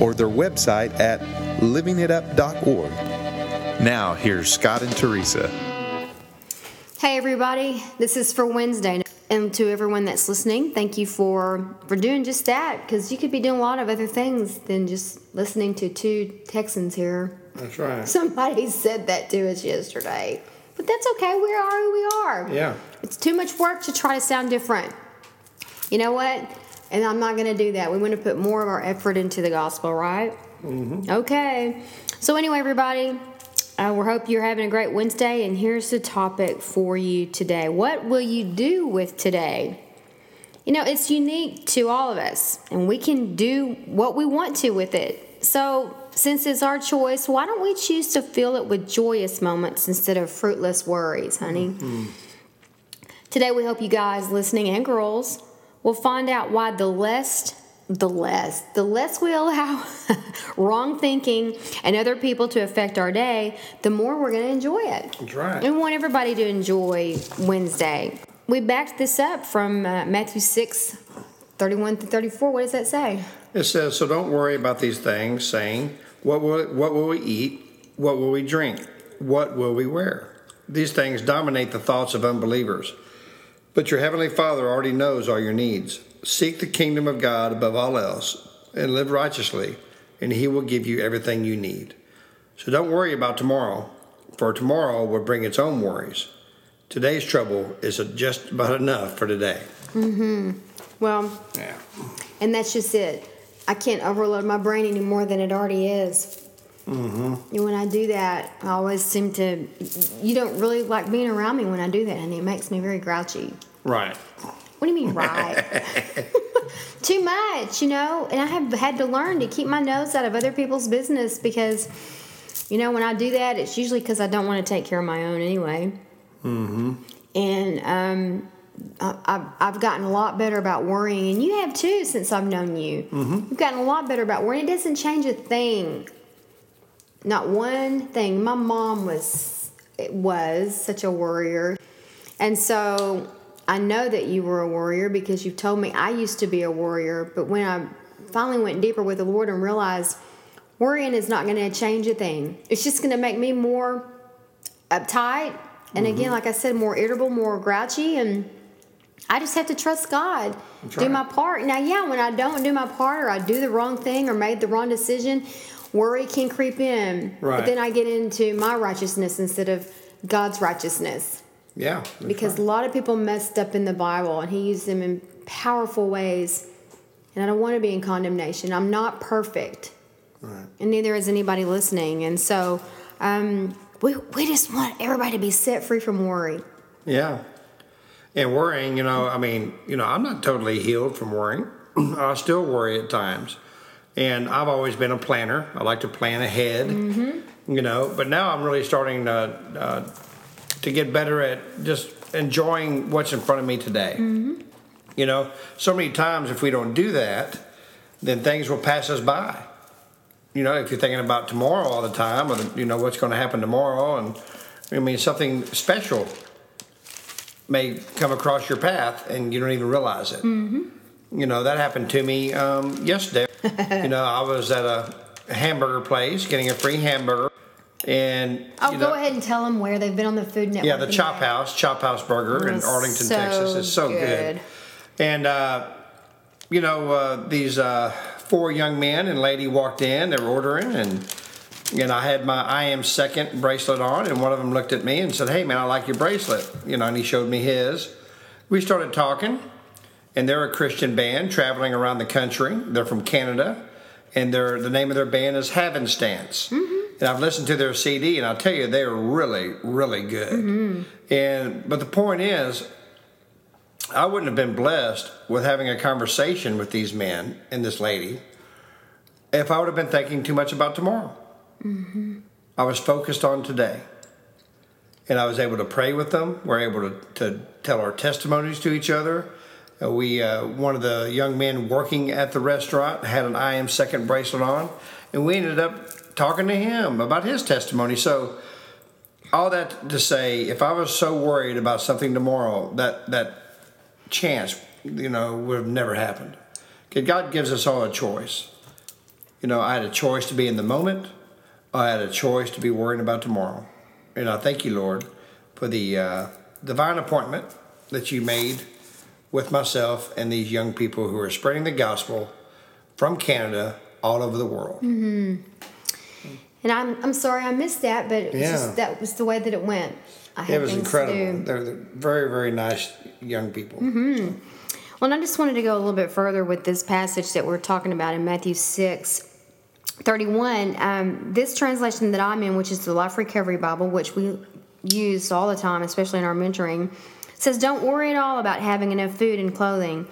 or their website at livingitup.org. Now, here's Scott and Teresa. Hey everybody, this is for Wednesday. And to everyone that's listening, thank you for for doing just that because you could be doing a lot of other things than just listening to two Texans here. That's right. Somebody said that to us yesterday. But that's okay. We are who we are. Yeah. It's too much work to try to sound different. You know what? And I'm not going to do that. We want to put more of our effort into the gospel, right? Mm-hmm. Okay. So, anyway, everybody, uh, we hope you're having a great Wednesday, and here's the topic for you today. What will you do with today? You know, it's unique to all of us, and we can do what we want to with it. So, since it's our choice, why don't we choose to fill it with joyous moments instead of fruitless worries, honey? Mm-hmm. Today, we hope you guys listening and girls will find out why the less the less the less we allow wrong thinking and other people to affect our day the more we're going to enjoy it. That's right. We want everybody to enjoy wednesday. We backed this up from uh, matthew 6 31 to 34 what does that say? It says so don't worry about these things saying what will, what will we eat? What will we drink? What will we wear these things dominate the thoughts of unbelievers but your heavenly father already knows all your needs Seek the kingdom of God above all else and live righteously, and He will give you everything you need. So don't worry about tomorrow, for tomorrow will bring its own worries. Today's trouble is just about enough for today. Mm-hmm. Well, yeah. And that's just it. I can't overload my brain any more than it already is. Mm-hmm. And when I do that, I always seem to. You don't really like being around me when I do that, and it makes me very grouchy. Right. What do you mean, right? Too much, you know? And I have had to learn to keep my nose out of other people's business because, you know, when I do that, it's usually because I don't want to take care of my own anyway. Mm-hmm. And um, I, I've gotten a lot better about worrying, and you have too since I've known you. Mm-hmm. You've gotten a lot better about worrying. It doesn't change a thing. Not one thing. My mom was was such a worrier, and so I know that you were a warrior because you've told me I used to be a warrior, but when I finally went deeper with the Lord and realized worrying is not going to change a thing, it's just going to make me more uptight. And mm-hmm. again, like I said, more irritable, more grouchy. And I just have to trust God, do my part. Now, yeah, when I don't do my part or I do the wrong thing or made the wrong decision, worry can creep in. Right. But then I get into my righteousness instead of God's righteousness. Yeah. Because right. a lot of people messed up in the Bible and he used them in powerful ways. And I don't want to be in condemnation. I'm not perfect. Right. And neither is anybody listening. And so um, we, we just want everybody to be set free from worry. Yeah. And worrying, you know, I mean, you know, I'm not totally healed from worrying. I still worry at times. And I've always been a planner. I like to plan ahead, mm-hmm. you know, but now I'm really starting to uh, to get better at just enjoying what's in front of me today. Mm-hmm. You know, so many times if we don't do that, then things will pass us by. You know, if you're thinking about tomorrow all the time, or the, you know what's going to happen tomorrow, and I mean something special may come across your path, and you don't even realize it. Mm-hmm. You know, that happened to me um, yesterday. You know, I was at a hamburger place getting a free hamburger and oh, you know, go ahead and tell them where they've been on the Food Network. Yeah, the Chop House, Chop House Burger in Arlington, so Texas, is so good. good. And uh, you know, uh, these uh, four young men and lady walked in. They were ordering, and and I had my I am second bracelet on, and one of them looked at me and said, "Hey, man, I like your bracelet." You know, and he showed me his. We started talking, and they're a Christian band traveling around the country. They're from Canada, and their the name of their band is Happenstance. Mm-hmm and I've listened to their CD, and I'll tell you, they're really, really good. Mm-hmm. And but the point is, I wouldn't have been blessed with having a conversation with these men and this lady if I would have been thinking too much about tomorrow. I was focused on today. And I was able to pray with them. We're able to, to tell our testimonies to each other. Uh, we uh, one of the young men working at the restaurant had an I am second bracelet on, and we ended up talking to him about his testimony. So all that to say, if I was so worried about something tomorrow, that that chance, you know, would have never happened. Okay, God gives us all a choice. You know, I had a choice to be in the moment. I had a choice to be worrying about tomorrow. And I thank you, Lord, for the uh, divine appointment that you made with myself and these young people who are spreading the gospel from Canada all over the world. And I'm, I'm sorry I missed that, but was Yeah. just, that was the way that it went. I It was incredible. They're, they're very, very nice young people. Well, and I just wanted to go a little bit further with this passage that we're talking about in Matthew 6 31. Um, this translation that I'm in, which is the Life Recovery Bible, which we use all the time, especially in our mentoring, says, Don't worry at all about having enough food and clothing.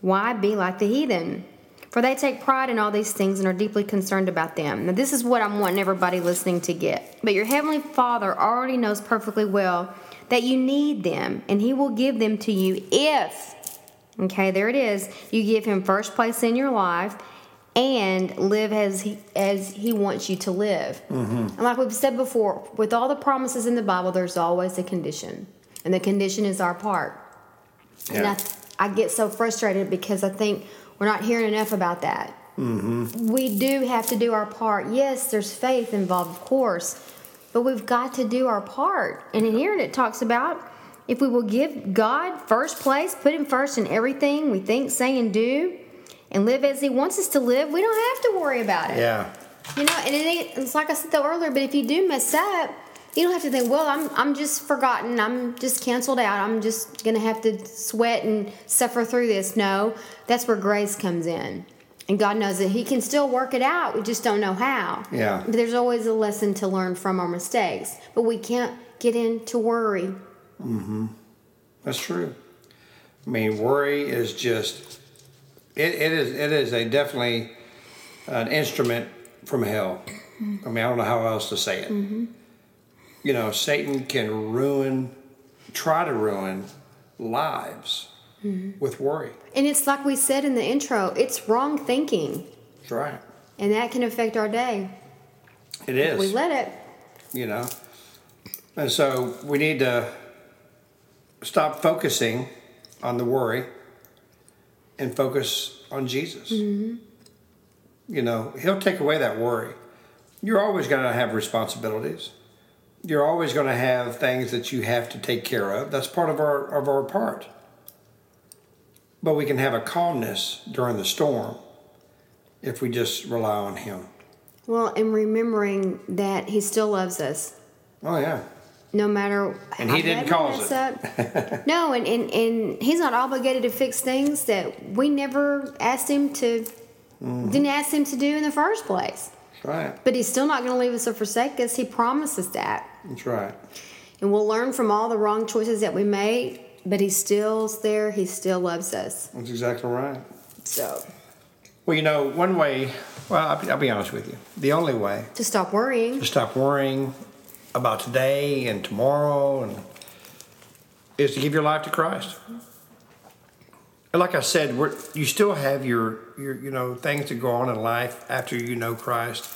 Why be like the heathen? For they take pride in all these things and are deeply concerned about them. Now, this is what I'm wanting everybody listening to get. But your Heavenly Father already knows perfectly well that you need them, and He will give them to you if Okay, there it is. You give him first place in your life and live as he as he wants you to live. Mm-hmm. And like we've said before, with all the promises in the Bible, there's always a condition, and the condition is our part. And Yeah. I, I get so frustrated because I think we're not hearing enough about that. Mm-hmm. We do have to do our part. Yes, there's faith involved, of course, but we've got to do our part. And in here it talks about if we will give God first place, put Him first in everything we think, say, and do, and live as He wants us to live, we don't have to worry about it. Yeah. You know, and it ain't, it's like I said though earlier, but if you do mess up, you don't have to think, well, I'm, I'm just forgotten. I'm just canceled out. I'm just going to have to sweat and suffer through this. No, that's where grace comes in. And God knows that He can still work it out. We just don't know how. Yeah. But there's always a lesson to learn from our mistakes. But we can't get into worry. Mm-hmm. That's true. I mean, worry is just it, it is it is a definitely an instrument from hell. I mean, I don't know how else to say it. You know, Satan can ruin, try to ruin lives mm-hmm. with worry. And it's like we said in the intro it's wrong thinking. That's right. And that can affect our day. It is. We let it. You know, and so we need to stop focusing on the worry and focus on Jesus. Mm-hmm. You know, He'll take away that worry. You're always going to have responsibilities. You're always going to have things that you have to take care of. That's part of our of our part. But we can have a calmness during the storm if we just rely on Him. Well, and remembering that He still loves us. Oh yeah, no matter And he didn't cause mess Up. no, and, and and he's not obligated to fix things that we never asked him to mm-hmm. didn't ask him to do in the first place. that's right. But he's still not going to leave us or forsake us. He promises that, That's right. and we'll learn from all the wrong choices that we made. But he still's there. He still loves us. That's exactly right. So Well, you know, one way, well, I'll be, I'll be honest with you. The only way to stop worrying. to stop worrying about today and tomorrow and is to give your life to Christ. And like I said, we're, you still have your, your, you know, things that go on in life after you know Christ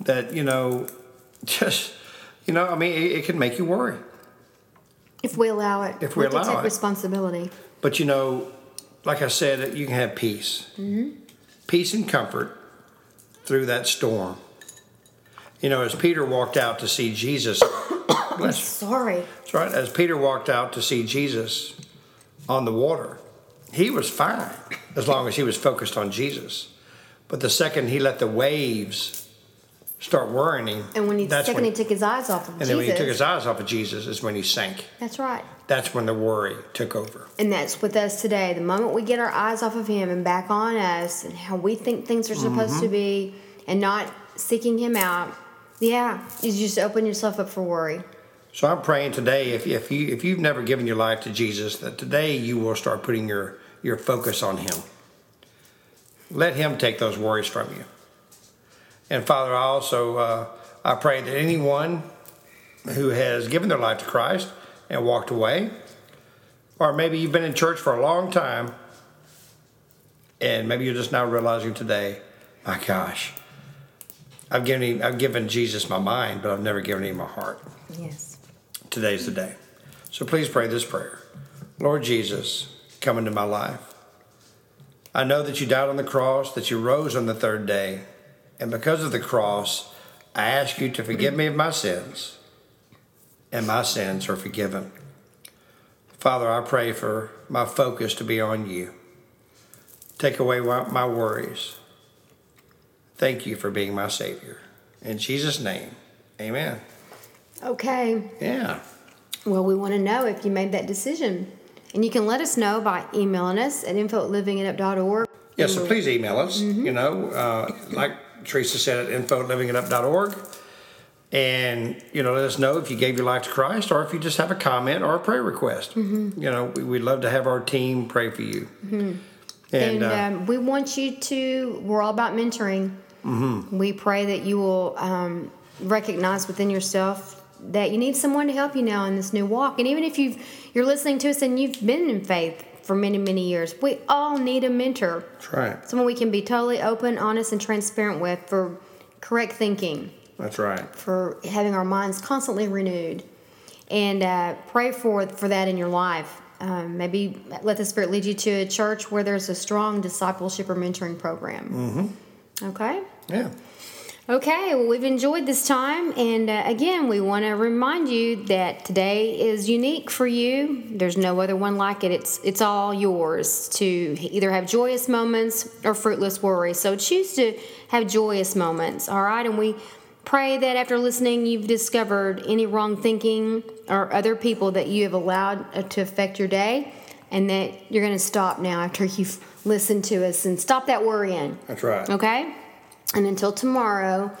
that, you know, just, you know, I mean, it, it can make you worry. If we allow it, If we to allow take it. responsibility. But, you know, like I said, you can have peace. Mm-hmm. Peace and comfort through that storm. You know, as Peter walked out to see Jesus, you. Sorry. That's right. As Peter walked out to see Jesus on the water, he was fine as long as he was focused on Jesus. But the second he let the waves start worrying him, And when he that's second when, he took his eyes off of and Jesus. then when he took his eyes off of Jesus is when he sank. that's right. That's when the worry took over. And that's with us today. The moment we get our eyes off of Him and back on us and how we think things are supposed Mm-hmm. to be and not seeking Him out, yeah, you just open yourself up for worry. So I'm praying today, if, if you if you've never given your life to Jesus, that today you will start putting your your focus on Him. Let Him take those worries from you. And Father, I also uh, I pray that anyone who has given their life to Christ and walked away, or maybe you've been in church for a long time and maybe you're just now realizing today, my gosh, I've given him, I've given Jesus my mind, but I've never given him my heart. Yes. Today's the day. So please pray this prayer. Lord Jesus, come into my life. I know that you died on the cross, that you rose on the third day, and because of the cross, I ask you to forgive me of my sins, and my sins are forgiven. Father, I pray for my focus to be on you. Take away my worries. Thank you for being my Savior. In Jesus' name, amen. Okay. Yeah. Well, we want to know if you made that decision. And you can let us know by emailing us at info at livingitup.org. Yeah, so please email us. Mm-hmm. You know, uh, like Teresa said at info at livingitup.org. And, you know, let us know if you gave your life to Christ or if you just have a comment or a prayer request. Mm-hmm. You know, we, would love to have our team pray for you. Mm-hmm. And, and uh, um, we want you to, we're all about mentoring. Mm-hmm. We pray that you will um, recognize within yourself that you need someone to help you now in this new walk. And even if you've, you're listening to us and you've been in faith for many, many years, we all need a mentor. That's right. Someone we can be totally open, honest, and transparent with for correct thinking. That's right. For having our minds constantly renewed. And uh, pray for, for that in your life. Um, maybe let the Spirit lead you to a church where there's a strong discipleship or mentoring program. Mm-hmm. Okay? Yeah. Okay, well, we've enjoyed this time, and uh, again, we want to remind you that today is unique for you. There's no other one like it. It's it's all yours to either have joyous moments or fruitless worry. So choose to have joyous moments. All right, and we pray that after listening, you've discovered any wrong thinking or other people that you have allowed uh, to affect your day, and that you're going to stop now after you've listened to us and stop that worrying. That's right. Okay. And until tomorrow,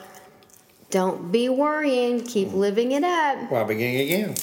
don't be worrying. Keep living it up. While beginning again.